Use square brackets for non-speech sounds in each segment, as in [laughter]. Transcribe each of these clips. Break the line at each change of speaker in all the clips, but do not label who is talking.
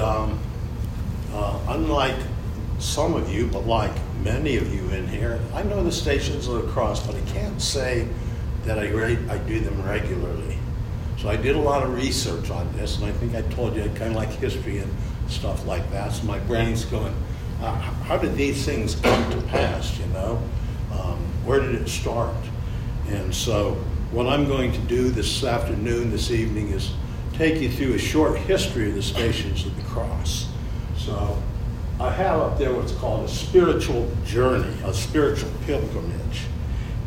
Um, uh, unlike some of you, but like many of you in here, I know the Stations of the Cross, but I can't say that I, re- I do them regularly. So I did a lot of research on this, and I think I told you I kind of like history and stuff like that. So my brain's going, uh, how did these things come to pass, you know? Um, where did it start? And so what I'm going to do this afternoon, this evening, is take you through a short history of the Stations of the Cross. So I have up there what's called a spiritual journey, a spiritual pilgrimage.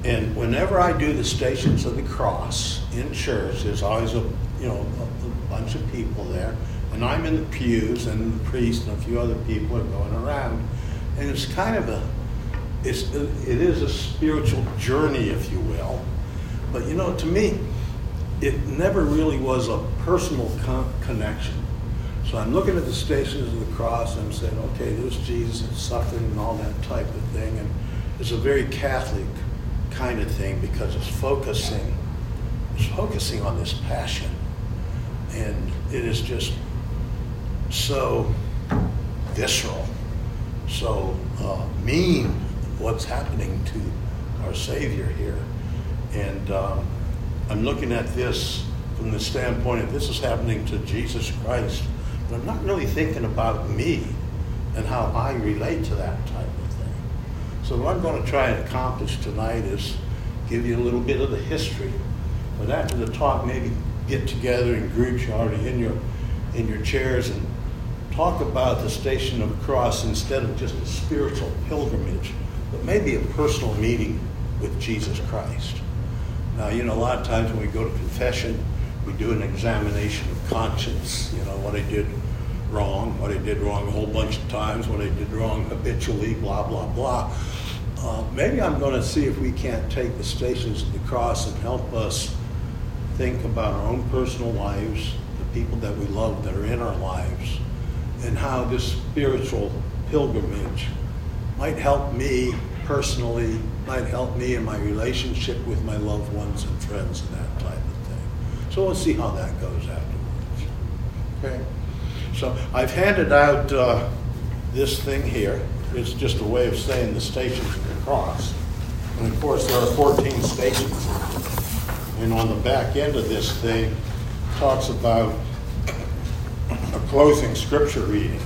And whenever I do the Stations of the Cross in church, there's always a you know a, a bunch of people there, and I'm in the pews, and the priest and a few other people are going around, and it's kind of a it's it is a spiritual journey, if you will. But you know, to me, it never really was a personal con- connection. So I'm looking at the stations of the cross and I'm saying, okay, there's Jesus and suffering and all that type of thing. And it's a very Catholic kind of thing because it's focusing, it's focusing on this passion. And it is just so visceral, so uh, mean what's happening to our Savior here. And um, I'm looking at this from the standpoint of this is happening to Jesus Christ, but I'm not really thinking about me and how I relate to that type of thing. So what I'm going to try and accomplish tonight is give you a little bit of the history, but after the talk, maybe get together in groups you're already in your in your chairs and talk about the Station of the Cross instead of just a spiritual pilgrimage, but maybe a personal meeting with Jesus Christ. Now, you know, a lot of times when we go to confession, we do an examination of conscience, you know, what I did wrong, what I did wrong a whole bunch of times, what I did wrong habitually, blah, blah, blah. Uh, maybe I'm going to see if we can't take the stations of the cross and help us think about our own personal lives, the people that we love that are in our lives, and how this spiritual pilgrimage might help me personally, might help me in my relationship with my loved ones and friends and that type of thing. So we'll see how that goes afterwards. Okay? So I've handed out uh, this thing here. It's just a way of saying the stations of the cross. And of course, there are 14 stations. And on the back end of this thing, talks about a closing scripture reading.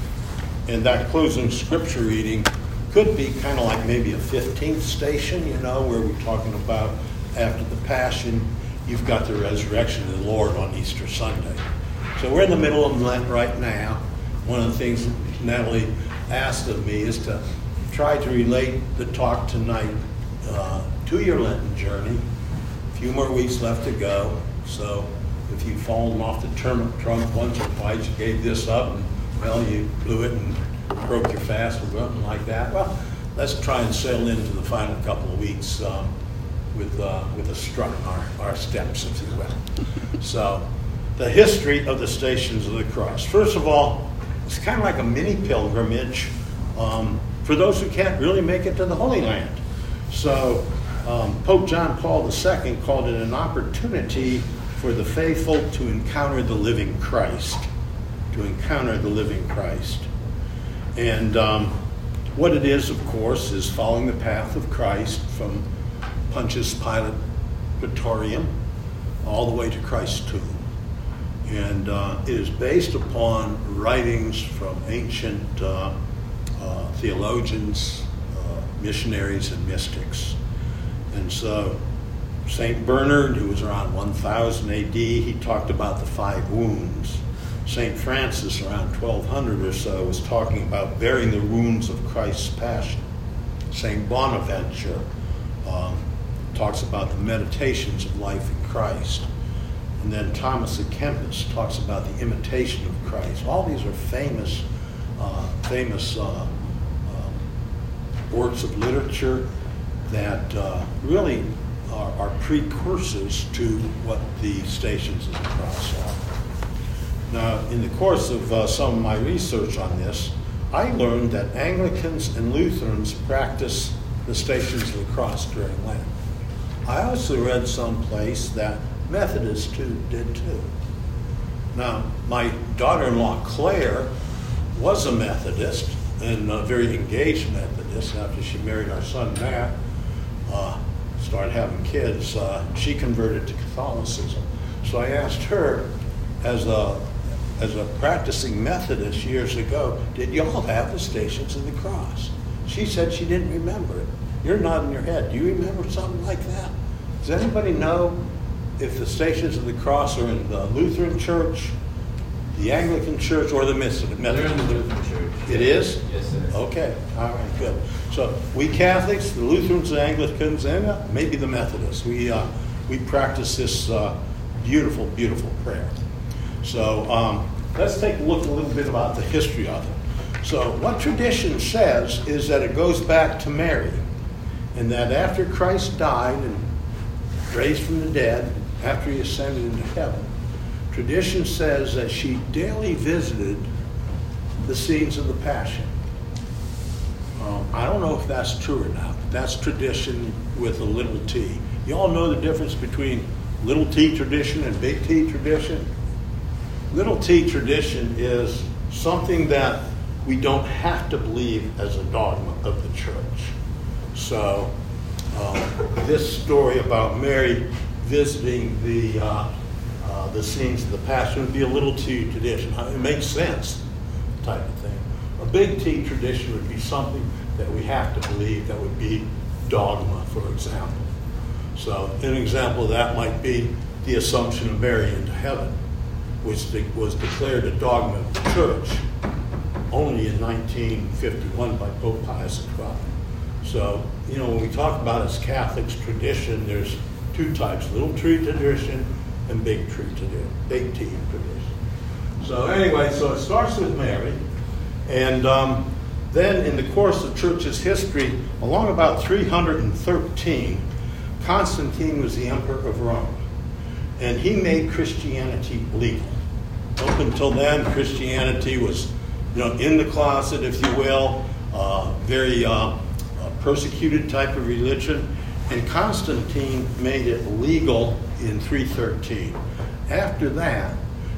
And that closing scripture reading could be kind of like maybe a 15th station, you know, where we're talking about after the Passion, you've got the resurrection of the Lord on Easter Sunday. So we're in the middle of Lent right now. One of the things Natalie asked of me is to try to relate the talk tonight uh, to your Lenten journey. A few more weeks left to go. So if you've fallen off the trump once or twice, you gave this up, and well, you blew it and broke your fast or something like that. Well, let's try and settle into the final couple of weeks um, with, uh, with a strut in our, our steps, if you will. So, the history of the Stations of the Cross. First of all, it's kind of like a mini pilgrimage um, for those who can't really make it to the Holy Land. So, um, Pope John Paul II called it an opportunity for the faithful to encounter the living Christ. To encounter the living Christ. And um, what it is, of course, is following the path of Christ from Pontius Pilate Praetorium all the way to Christ's tomb. And uh, it is based upon writings from ancient uh, uh, theologians, uh, missionaries, and mystics. And so, St. Bernard, who was around 1000 AD, he talked about the five wounds. St. Francis, around 1200 or so, was talking about bearing the wounds of Christ's passion. St. Bonaventure um, talks about the meditations of life in Christ. And then Thomas à Kempis talks about the imitation of Christ. All these are famous, uh, famous uh, uh, works of literature that uh, really are, are, precursors to what the Stations of the Cross are. Now, in the course of uh, some of my research on this, I learned that Anglicans and Lutherans practice the Stations of the Cross during Lent. I also read someplace that Methodists too did too. Now, my daughter-in-law Claire was a Methodist and a very engaged Methodist after she married our son Matt, uh, started having kids, uh, she converted to Catholicism. So I asked her, as a as a practicing Methodist years ago, did y'all have the Stations of the Cross? She said she didn't remember it. You're nodding your head. Do you remember something like that? Does anybody know if the Stations of the Cross are in the Lutheran Church, the Anglican Church, or the Methodist?
They're in the Lutheran Church.
It is?
Yes, sir.
Okay, all right, good. So we Catholics, the Lutherans, the Anglicans, and uh, maybe the Methodists, we, uh, we practice this uh, beautiful, beautiful prayer. So um, let's take a look a little bit about the history of it. So what tradition says is that it goes back to Mary, and that after Christ died and raised from the dead, after he ascended into heaven, tradition says that she daily visited the scenes of the Passion. Um, I don't know if that's true or not. But that's tradition with a little t. You all know the difference between little t tradition and big T tradition? Little t tradition is something that we don't have to believe as a dogma of the church. So, uh, this story about Mary visiting the uh, uh, the scenes of the Passion would be a little T tradition. It makes sense, type of thing. A big T tradition would be something that we have to believe that would be dogma, for example. So, an example of that might be the Assumption of Mary into heaven, which was declared a dogma of the church only in 1951 by Pope Pius XII. So, you know, when we talk about as Catholics tradition, there's two types, little tree tradition and big tree tradition, big T tradition. So anyway, so it starts with Mary, and um, then in the course of church's history, along about 313, Constantine was the emperor of Rome, and he made Christianity legal. Up until then, Christianity was, you know, in the closet, if you will, uh, very uh, persecuted type of religion, and Constantine made it legal in 313. After that,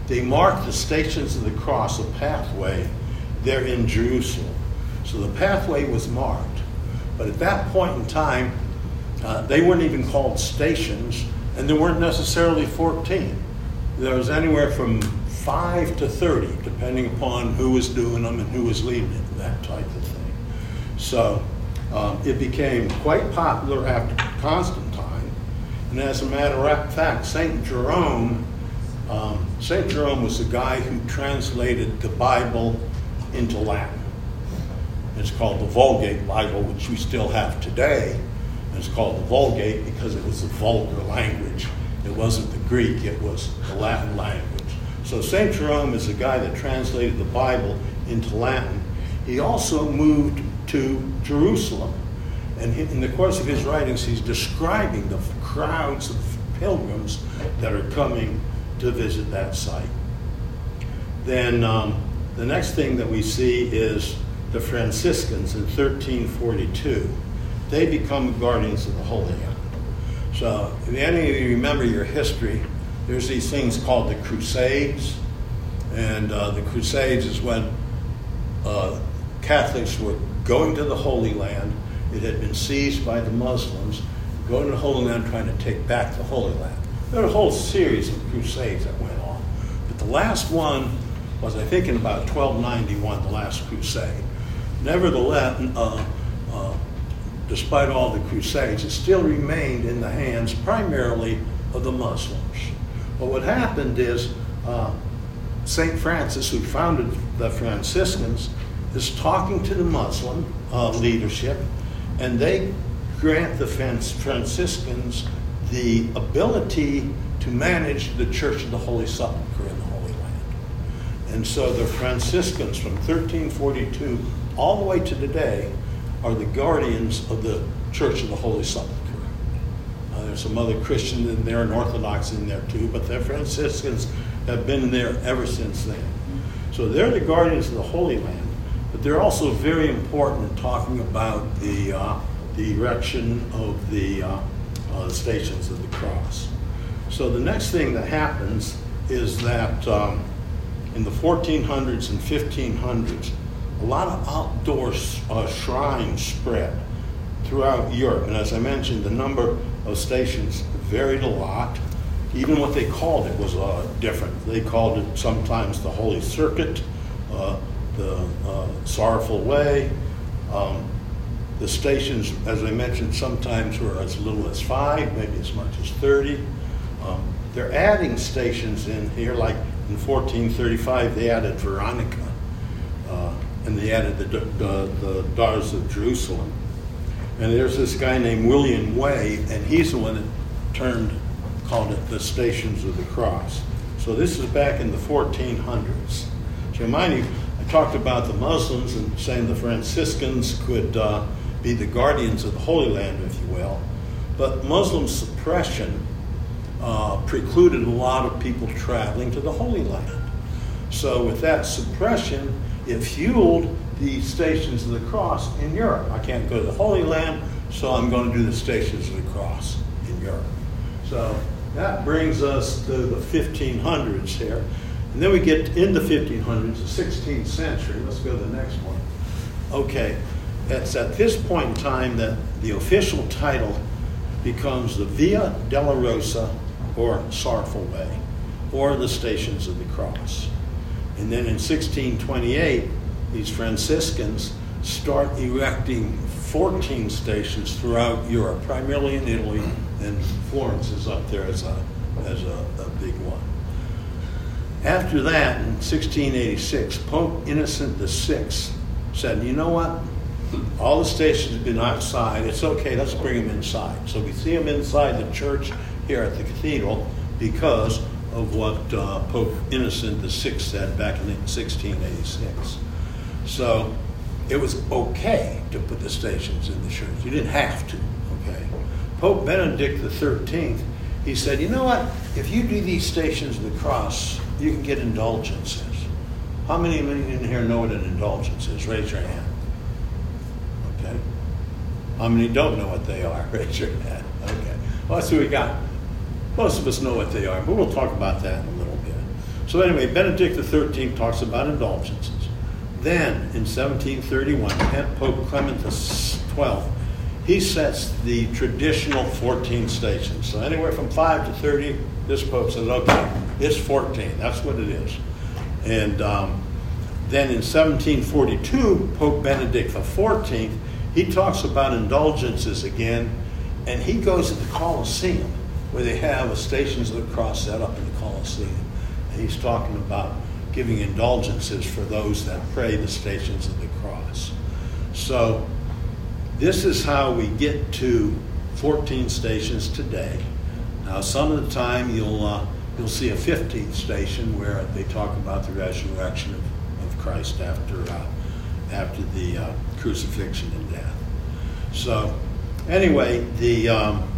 they marked the stations of the cross, a pathway, there in Jerusalem. So the pathway was marked. But at that point in time, uh, they weren't even called stations, and there weren't necessarily 14. There was anywhere from 5 to 30, depending upon who was doing them and who was leading it, that type of thing. So um, it became quite popular after Constantine. And as a matter of fact, St. Jerome, um, St. Jerome was the guy who translated the Bible into Latin. It's called the Vulgate Bible, which we still have today. It's called the Vulgate because it was a vulgar language. It wasn't the Greek, it was the Latin language. So St. Jerome is the guy that translated the Bible into Latin. He also moved to Jerusalem. And in the course of his writings, he's describing the crowds of pilgrims that are coming to visit that site. Then um, the next thing that we see is the Franciscans in 1342. They become guardians of the Holy Land. So, if any of you remember your history, there's these things called the Crusades. And uh, the Crusades is when uh, Catholics were going to the Holy Land. It had been seized by the Muslims, going to the Holy Land, trying to take back the Holy Land. There were a whole series of crusades that went on. But the last one was, I think, in about 1291, the last crusade. Nevertheless, uh, despite all the crusades, it still remained in the hands primarily of the Muslims. But what happened is uh, St. Francis, who founded the Franciscans, is talking to the Muslim uh, leadership, and they grant the Franciscans the ability to manage the Church of the Holy Sepulchre in the Holy Land. And so the Franciscans from 1342 all the way to today are the guardians of the Church of the Holy Sepulchre. Uh, there's some other Christians in there and Orthodox in there too, but the Franciscans have been there ever since then. So they're the guardians of the Holy Land. But they're also very important in talking about the, uh, the erection of the, uh, uh, stations of the cross. So the next thing that happens is that um, in the 1400s and 1500s, a lot of outdoor uh, shrines spread throughout Europe. And as I mentioned, the number of stations varied a lot. Even what they called it was uh, different. They called it sometimes the Holy Circuit, uh, the uh, Sorrowful Way. Um, the stations, as I mentioned, sometimes were as little as five, maybe as much as 30. Um, they're adding stations in here, like in 1435, they added Veronica, and they added the, the, the Daughters of Jerusalem. And there's this guy named William Wey, and he's the one that turned, called it the Stations of the Cross. So this is back in the 1400s. So mind you, I talked about the Muslims and saying the Franciscans could uh, be the guardians of the Holy Land, if you will. But Muslim suppression uh, precluded a lot of people traveling to the Holy Land. So, with that suppression, it fueled the Stations of the Cross in Europe. I can't go to the Holy Land, so I'm going to do the Stations of the Cross in Europe. So, that brings us to the 1500s here. And then we get in the 1500s, the 16th century. Let's go to the next one. Okay, it's at this point in time that the official title becomes the Via Dolorosa, or Sorrowful Way or the Stations of the Cross. And then in 1628, these Franciscans start erecting 14 stations throughout Europe, primarily in Italy, and Florence is up there as a, as a, a big one. After that, in 1686, Pope Innocent VI said, You know what? All the stations have been outside. It's okay, let's bring them inside. So we see them inside the church here at the cathedral because of what uh, Pope Innocent VI said back in 1686. So it was okay to put the stations in the church. You didn't have to, okay? Pope Benedict XIII, he said, you know what? If you do these stations of the cross, you can get indulgences. How many of you in here know what an indulgence is? Raise your hand. Okay. How many don't know what they are? [laughs] Raise your hand. Okay. Well, that's who we got. Most of us know what they are, but we'll talk about that in a little bit. So, anyway, Benedict XIII talks about indulgences. Then, in 1731, Pope Clement XII, he sets the traditional 14 stations. So, anywhere from 5 to 30, this Pope says, okay, it's 14. That's what it is. And um, then in 1742, Pope Benedict XIV, he talks about indulgences again, and he goes to the Colosseum where they have a Stations of the Cross set up in the Colosseum. And he's talking about giving indulgences for those that pray the Stations of the Cross. So this is how we get to 14 stations today. Now, some of the time you'll uh, you'll see a 15th station where they talk about the resurrection of, of Christ after uh, after the uh, crucifixion and death. So, anyway, the um,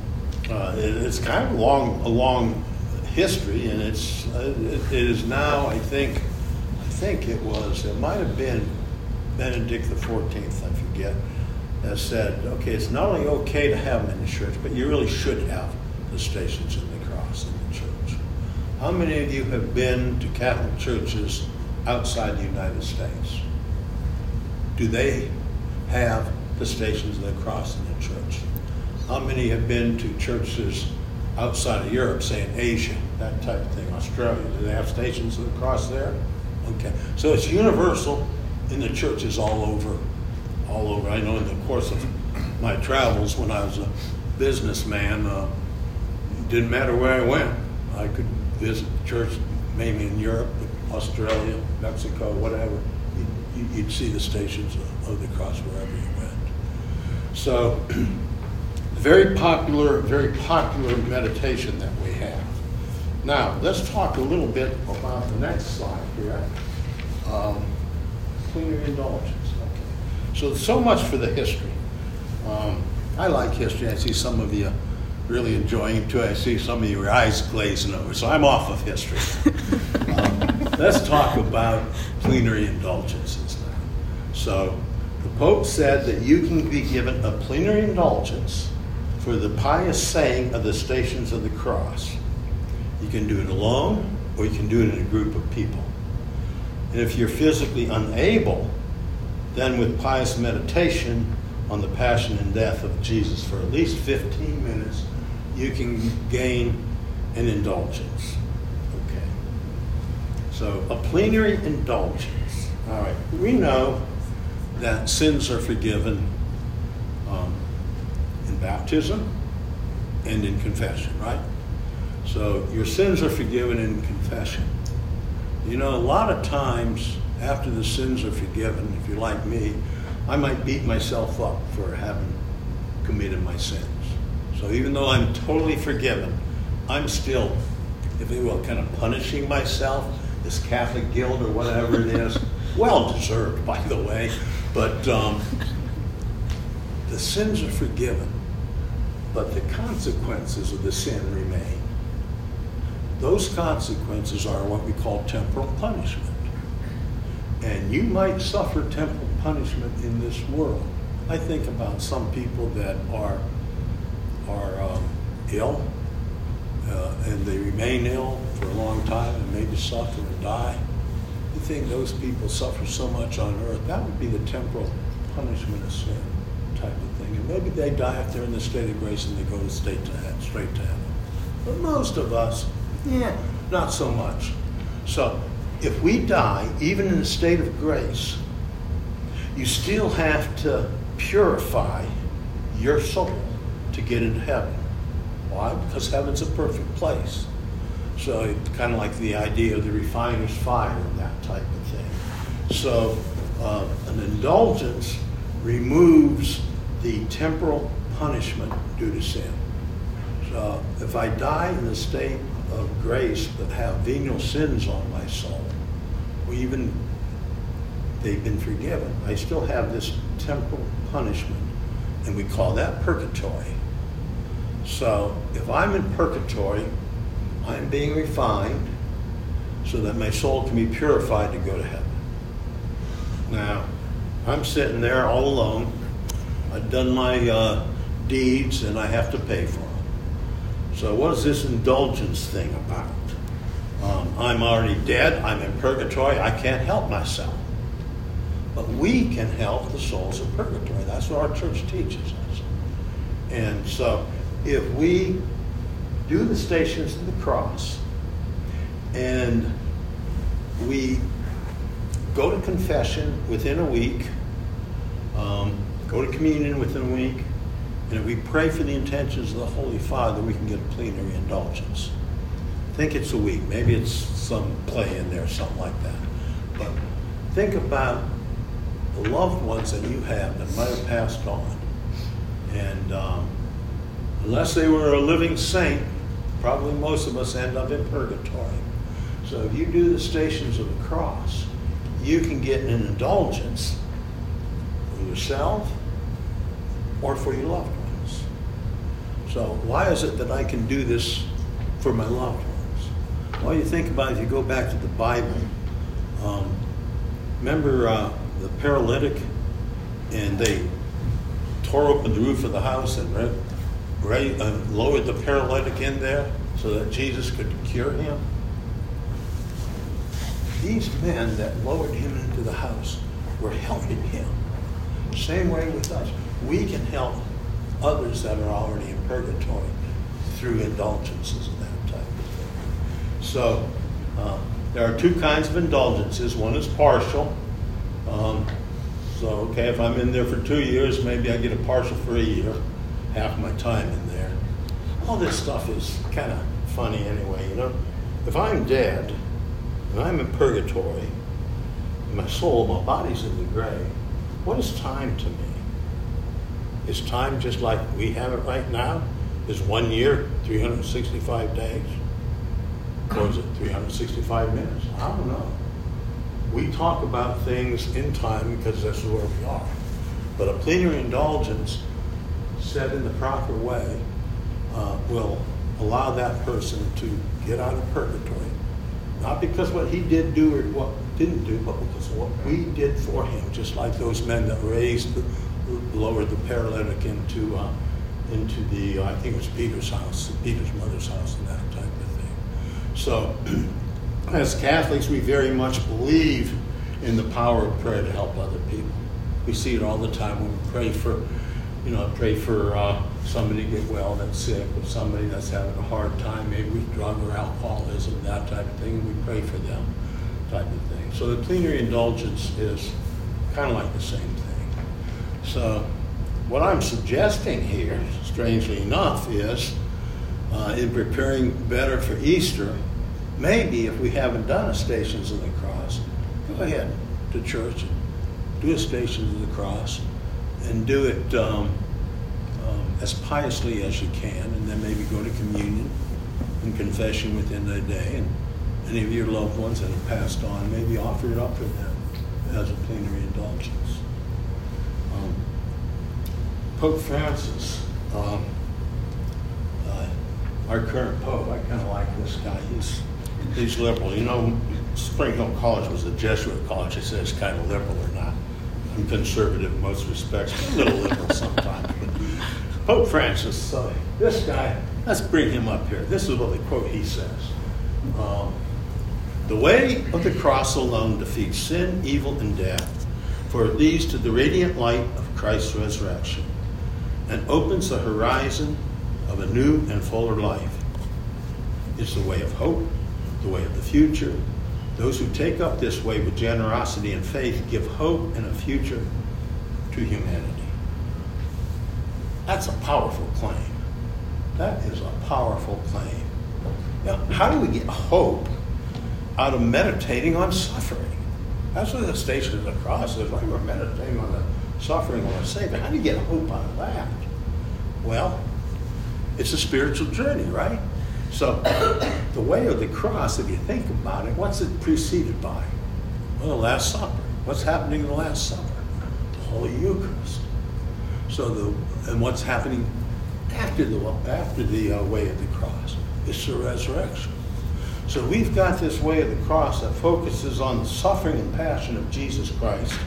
uh, it, it's kind of a long, a long history, and it's uh, it, is now. I think, I think it was. It might have been Benedict the Fourteenth. I forget. That said, okay, it's not only okay to have them in the church, but you really should have the stations in the cross in the church. How many of you have been to Catholic churches outside the United States? Do they have the stations of the cross in the church? How many have been to churches outside of Europe, say in Asia, that type of thing, Australia? Do they have stations of the cross there? Okay. So it's universal in the churches all over, all over. I know in the course of my travels when I was a businessman, uh, it didn't matter where I went. I could visit church maybe in Europe, Australia, Mexico, whatever. You'd, you'd see the stations of the cross wherever you went. So [clears throat] very popular, very popular meditation that we have. Now, let's talk a little bit about the next slide here. Um, plenary indulgence. Okay. So, so much for the history. Um, I like history. I see some of you really enjoying it too. I see some of your eyes glazing over. So I'm off of history. [laughs] um, let's talk about plenary indulgences now. So the Pope said that you can be given a plenary indulgence for the pious saying of the Stations of the Cross. You can do it alone or you can do it in a group of people. And if you're physically unable, then with pious meditation on the passion and death of Jesus for at least 15 minutes, you can gain an indulgence. Okay. So, a plenary indulgence. All right. We know that sins are forgiven um, in baptism and in confession, right? So, your sins are forgiven in confession. You know, a lot of times after the sins are forgiven, if you're like me, I might beat myself up for having committed my sins. So even though I'm totally forgiven, I'm still, if you will, kind of punishing myself, this Catholic guilt or whatever it is. [laughs] well deserved, by the way. But um, the sins are forgiven, but the consequences of the sin remain. Those consequences are what we call temporal punishment. And you might suffer temporal punishment in this world. I think about some people that are, are um, ill uh, and they remain ill for a long time and maybe suffer and die. You think those people suffer so much on earth, that would be the temporal punishment of sin type of thing. And maybe they die if they're in the state of grace and they go to state to heaven, straight to heaven. But most of us, yeah, not so much. So if we die, even in a state of grace, you still have to purify your soul to get into heaven. Why? Because heaven's a perfect place. So it's kind of like the idea of the refiner's fire and that type of thing. So uh, an indulgence removes the temporal punishment due to sin. So if I die in the state of grace but have venial sins on my soul, or even they've been forgiven, I still have this temporal punishment, and we call that purgatory. So if I'm in purgatory, I'm being refined so that my soul can be purified to go to heaven. Now, I'm sitting there all alone. I've done my uh, deeds and I have to pay for them. So, what is this indulgence thing about? Um, I'm already dead. I'm in purgatory. I can't help myself. But we can help the souls in purgatory. That's what our church teaches us. And so, if we do the stations of the cross and we go to confession within a week, um, go to communion within a week, and if we pray for the intentions of the Holy Father, we can get a plenary indulgence. I think it's a week. Maybe it's some play in there, something like that. But think about the loved ones that you have that might have passed on. And um, unless they were a living saint, probably most of us end up in purgatory. So if you do the stations of the cross, you can get an indulgence yourself or for your loved ones. So, why is it that I can do this for my loved ones? Well, you think about it, if you go back to the Bible, um, remember uh, the paralytic, and they tore open the roof of the house and uh, lowered the paralytic in there so that Jesus could cure him? These men that lowered him into the house were helping him. Same way with us we can help others that are already in purgatory through indulgences and that type of. So uh, there are two kinds of indulgences. One is partial. Um, so, okay, if I'm in there for two years, maybe I get a partial for a year, half my time in there. All this stuff is kind of funny anyway, you know. If I'm dead and I'm in purgatory, my soul, my body's in the grave, what is time to me? Is time just like we have it right now? Is one year 365 days? Or is it 365 minutes? I don't know. We talk about things in time because this is where we are. But a plenary indulgence said in the proper way uh, will allow that person to get out of purgatory. Not because what he did do or what didn't do, but because what we did for him, just like those men that raised lowered the paralytic into uh, into the I think it was Peter's house, Peter's mother's house, and that type of thing. So, [clears throat] as Catholics, we very much believe in the power of prayer to help other people. We see it all the time when we pray for, you know, pray for uh, somebody to get well that's sick, or somebody that's having a hard time, maybe with drug or alcoholism, that type of thing. and We pray for them, type of thing. So the plenary indulgence is kind of like the same thing. So what I'm suggesting here, strangely enough, is uh, in preparing better for Easter, maybe if we haven't done a Stations of the Cross, go ahead to church and do a Stations of the Cross and do it um, um, as piously as you can, and then maybe go to communion and confession within the day. And any of your loved ones that have passed on, maybe offer it up for them as a plenary indulgence. Um, Pope Francis, um, uh, our current pope, I kind of like this guy. He's he's liberal. You know, Spring Hill College was a Jesuit college. They say it's kind of liberal or not. I'm conservative in most respects, a little liberal [laughs] sometimes. But Pope Francis, so this guy, let's bring him up here. This is what the quote he says. Um, the way of the cross alone defeats sin, evil, and death, for it leads to the radiant light of Christ's resurrection and opens the horizon of a new and fuller life. It's the way of hope, the way of the future. Those who take up this way with generosity and faith give hope and a future to humanity. That's a powerful claim. That is a powerful claim. Now, how do we get hope out of meditating on suffering? That's what the station of the cross is. Right? We're meditating on the suffering of our Savior. How do you get hope out of that? Well, it's a spiritual journey, right? So, [coughs] the way of the cross, if you think about it, what's it preceded by? Well, the Last Supper. What's happening in the Last Supper? The Holy Eucharist. So, the and what's happening after the after the uh, way of the cross? It's the resurrection. So we've got this way of the cross that focuses on the suffering and passion of Jesus Christ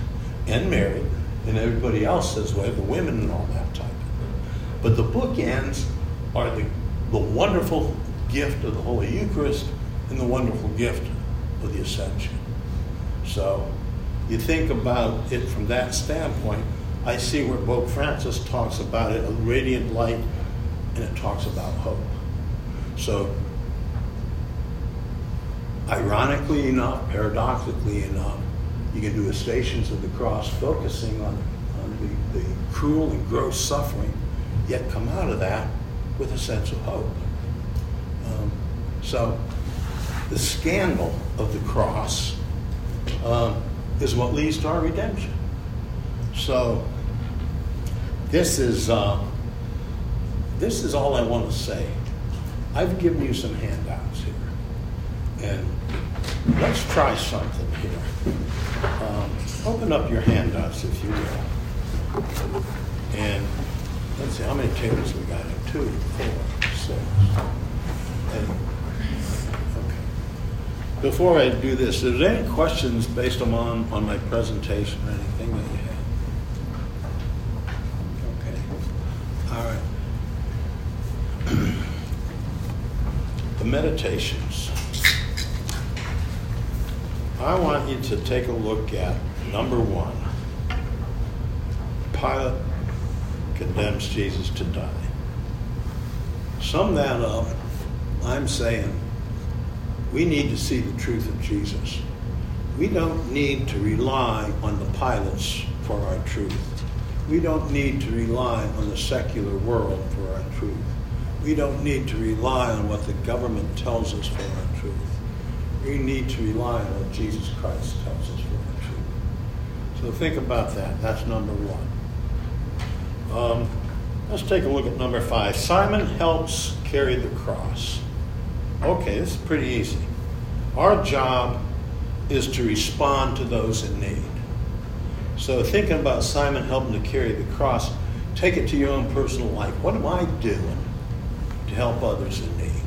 and Mary and everybody else's way, the women and all that type. Of thing. But the bookends are the, the wonderful gift of the Holy Eucharist and the wonderful gift of the Ascension. So you think about it from that standpoint, I see where Pope Francis talks about it, a radiant light, and it talks about hope. So, ironically enough, paradoxically enough, you can do a Stations of the Cross focusing on, on the, the cruel and gross suffering, yet come out of that with a sense of hope. Um, so, the scandal of the cross um, is what leads to our redemption. So, this is uh, this is all I want to say. I've given you some handouts here, and let's try something here. Um, open up your handouts, if you will, and let's see how many tables we got. here? Two, four, six. And, okay. Before I do this, is there any questions based on on my presentation or anything that you have? Okay. All right. [clears throat] the meditations. I want you to take a look at number one. Pilate condemns Jesus to die. Sum that up, I'm saying we need to see the truth of Jesus. We don't need to rely on the pilots for our truth. We don't need to rely on the secular world for our truth. We don't need to rely on what the government tells us for our. We need to rely on what Jesus Christ tells us for our truth. So think about that. That's number one. Um, let's take a look at number five. Simon helps carry the cross. Okay, this is pretty easy. Our job is to respond to those in need. So, thinking about Simon helping to carry the cross, take it to your own personal life. What am I doing to help others in need?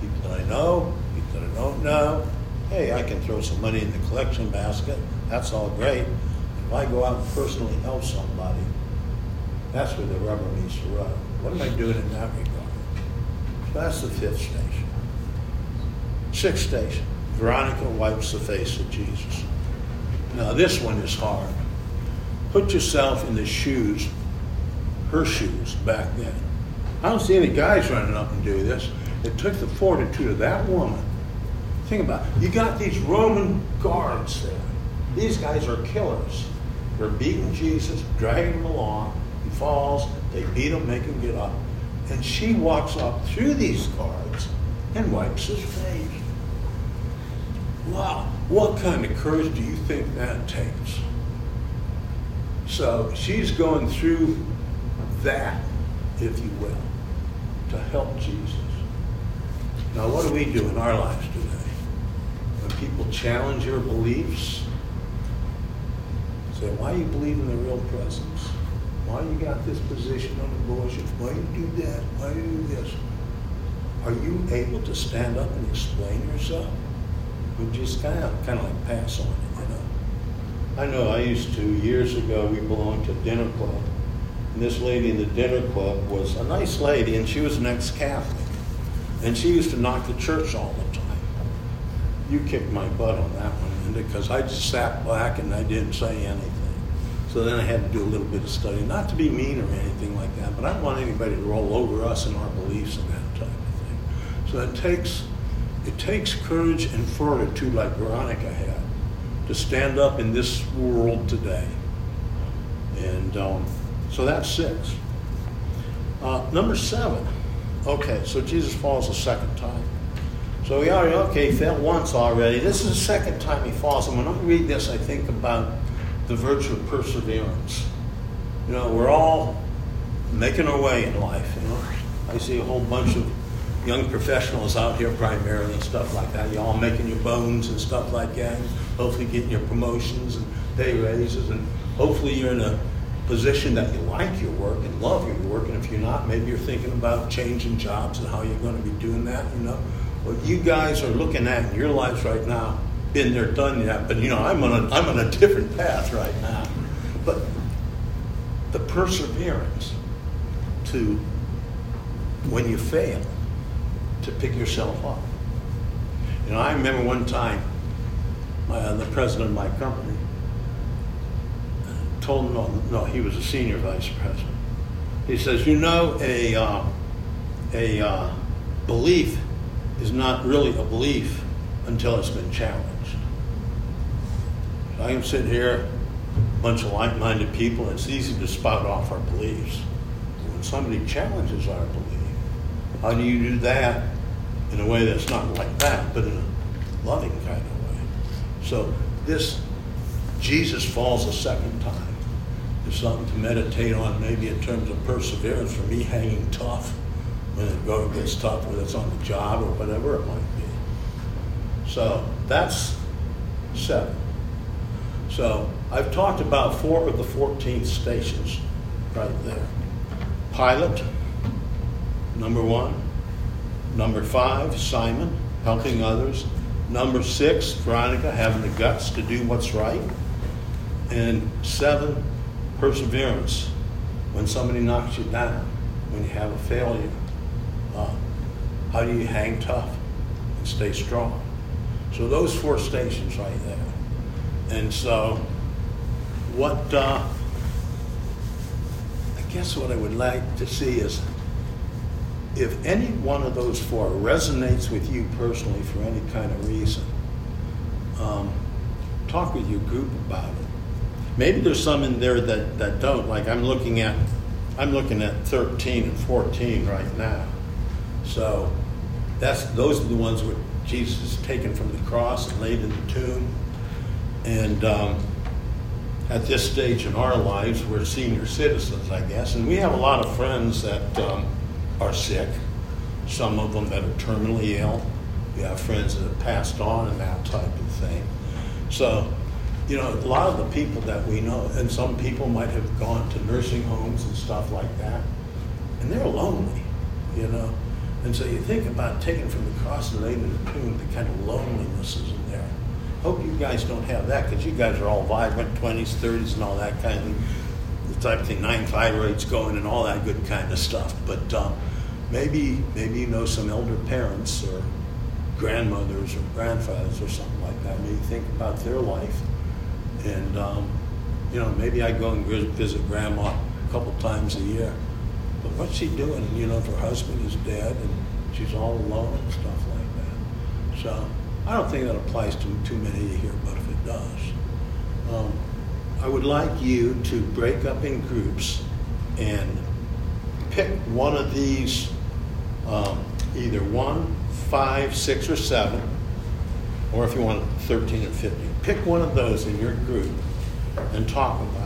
People that I know, don't know. Hey, I can throw some money in the collection basket. That's all great. If I go out and personally help somebody, that's where the rubber meets the road. What am I doing in that regard? So that's the fifth station. Sixth station. Veronica wipes the face of Jesus. Now, this one is hard. Put yourself in the shoes, her shoes back then. I don't see any guys running up and do this. It took the fortitude of that woman. Think about it. You got these Roman guards there. These guys are killers. They're beating Jesus, dragging him along. He falls. They beat him, make him get up. And she walks up through these guards and wipes his face. Wow, what kind of courage do you think that takes? So she's going through that, if you will, to help Jesus. Now, what do we do in our lives today? When people challenge your beliefs, say, why you believe in the real presence? Why you got this position on abortion? Why you do that? Why you do this? Are you able to stand up and explain yourself? Or just kind of, kind of like pass on it, you know? I know I used to, years ago, we belonged to a dinner club. And this lady in the dinner club was a nice lady, and she was an ex-Catholic. And she used to knock the church all. You kicked my butt on that one, because I just sat back and I didn't say anything. So then I had to do a little bit of study, not to be mean or anything like that, but I don't want anybody to roll over us and our beliefs and that type of thing. So it takes it takes courage and fortitude, like Veronica had, to stand up in this world today. And um, so that's six. Uh, number seven. Okay, so Jesus falls a second time. So we already, okay, he fell once already. This is the second time he falls. And when I read this, I think about the virtue of perseverance. You know, we're all making our way in life. You know, I see a whole bunch of young professionals out here primarily and stuff like that. You're all making your bones and stuff like that. Hopefully, getting your promotions and pay raises, and hopefully, you're in a position that you like your work and love your work. And if you're not, maybe you're thinking about changing jobs and how you're going to be doing that. You know, what you guys are looking at in your lives right now, been there, done that. But you know, I'm on a I'm on a different path right now. But the perseverance to when you fail to pick yourself up. You know, I remember one time uh, the president of my company told him, no, no, he was a senior vice president. He says, you know, a, uh, a uh, belief is not really a belief until it's been challenged. I can sit here, a bunch of like minded people, and it's easy to spout off our beliefs. When somebody challenges our belief, how do you do that in a way that's not like that, but in a loving kind of way? So this Jesus falls a second time is something to meditate on, maybe in terms of perseverance for me hanging tough when it gets tough, whether it's on the job or whatever it might be. So that's seven. So I've talked about four of the 14 stations right there. Pilate, number one. Number five, Simon, helping others. Number six, Veronica, having the guts to do what's right. And seven, perseverance. When somebody knocks you down, when you have a failure, uh, how do you hang tough and stay strong? So those four stations right there. And so, what uh, I guess what I would like to see is if any one of those four resonates with you personally for any kind of reason, um, talk with your group about it. Maybe there's some in there that, that don't. Like I'm looking at, I'm looking at 13 and 14 right now. So that's those are the ones where Jesus is taken from the cross and laid in the tomb. And um, at this stage in our lives, we're senior citizens, I guess, and we have a lot of friends that. Um, are sick, some of them that are terminally ill. We have friends that have passed on and that type of thing. So, you know, a lot of the people that we know, and some people might have gone to nursing homes and stuff like that, and they're lonely, you know. And so you think about taking from the cross and laying in the tomb, the kind of loneliness is in there. Hope you guys don't have that because you guys are all vibrant, 20s, 30s, and all that kind of thing The type of thing, nine thyroids going and all that good kind of stuff. But um, maybe maybe you know some elder parents or grandmothers or grandfathers or something like that. Maybe think about their life And, um, you know, maybe I go and visit grandma a couple times a year. But what's she doing? You know, if her husband is dead and she's all alone and stuff like that. So I don't think that applies to too many here, but if it does, um, I would like you to break up in groups and pick one of these, um, either one, five, six, or seven, or if you want 13 and 15. Pick one of those in your group and talk about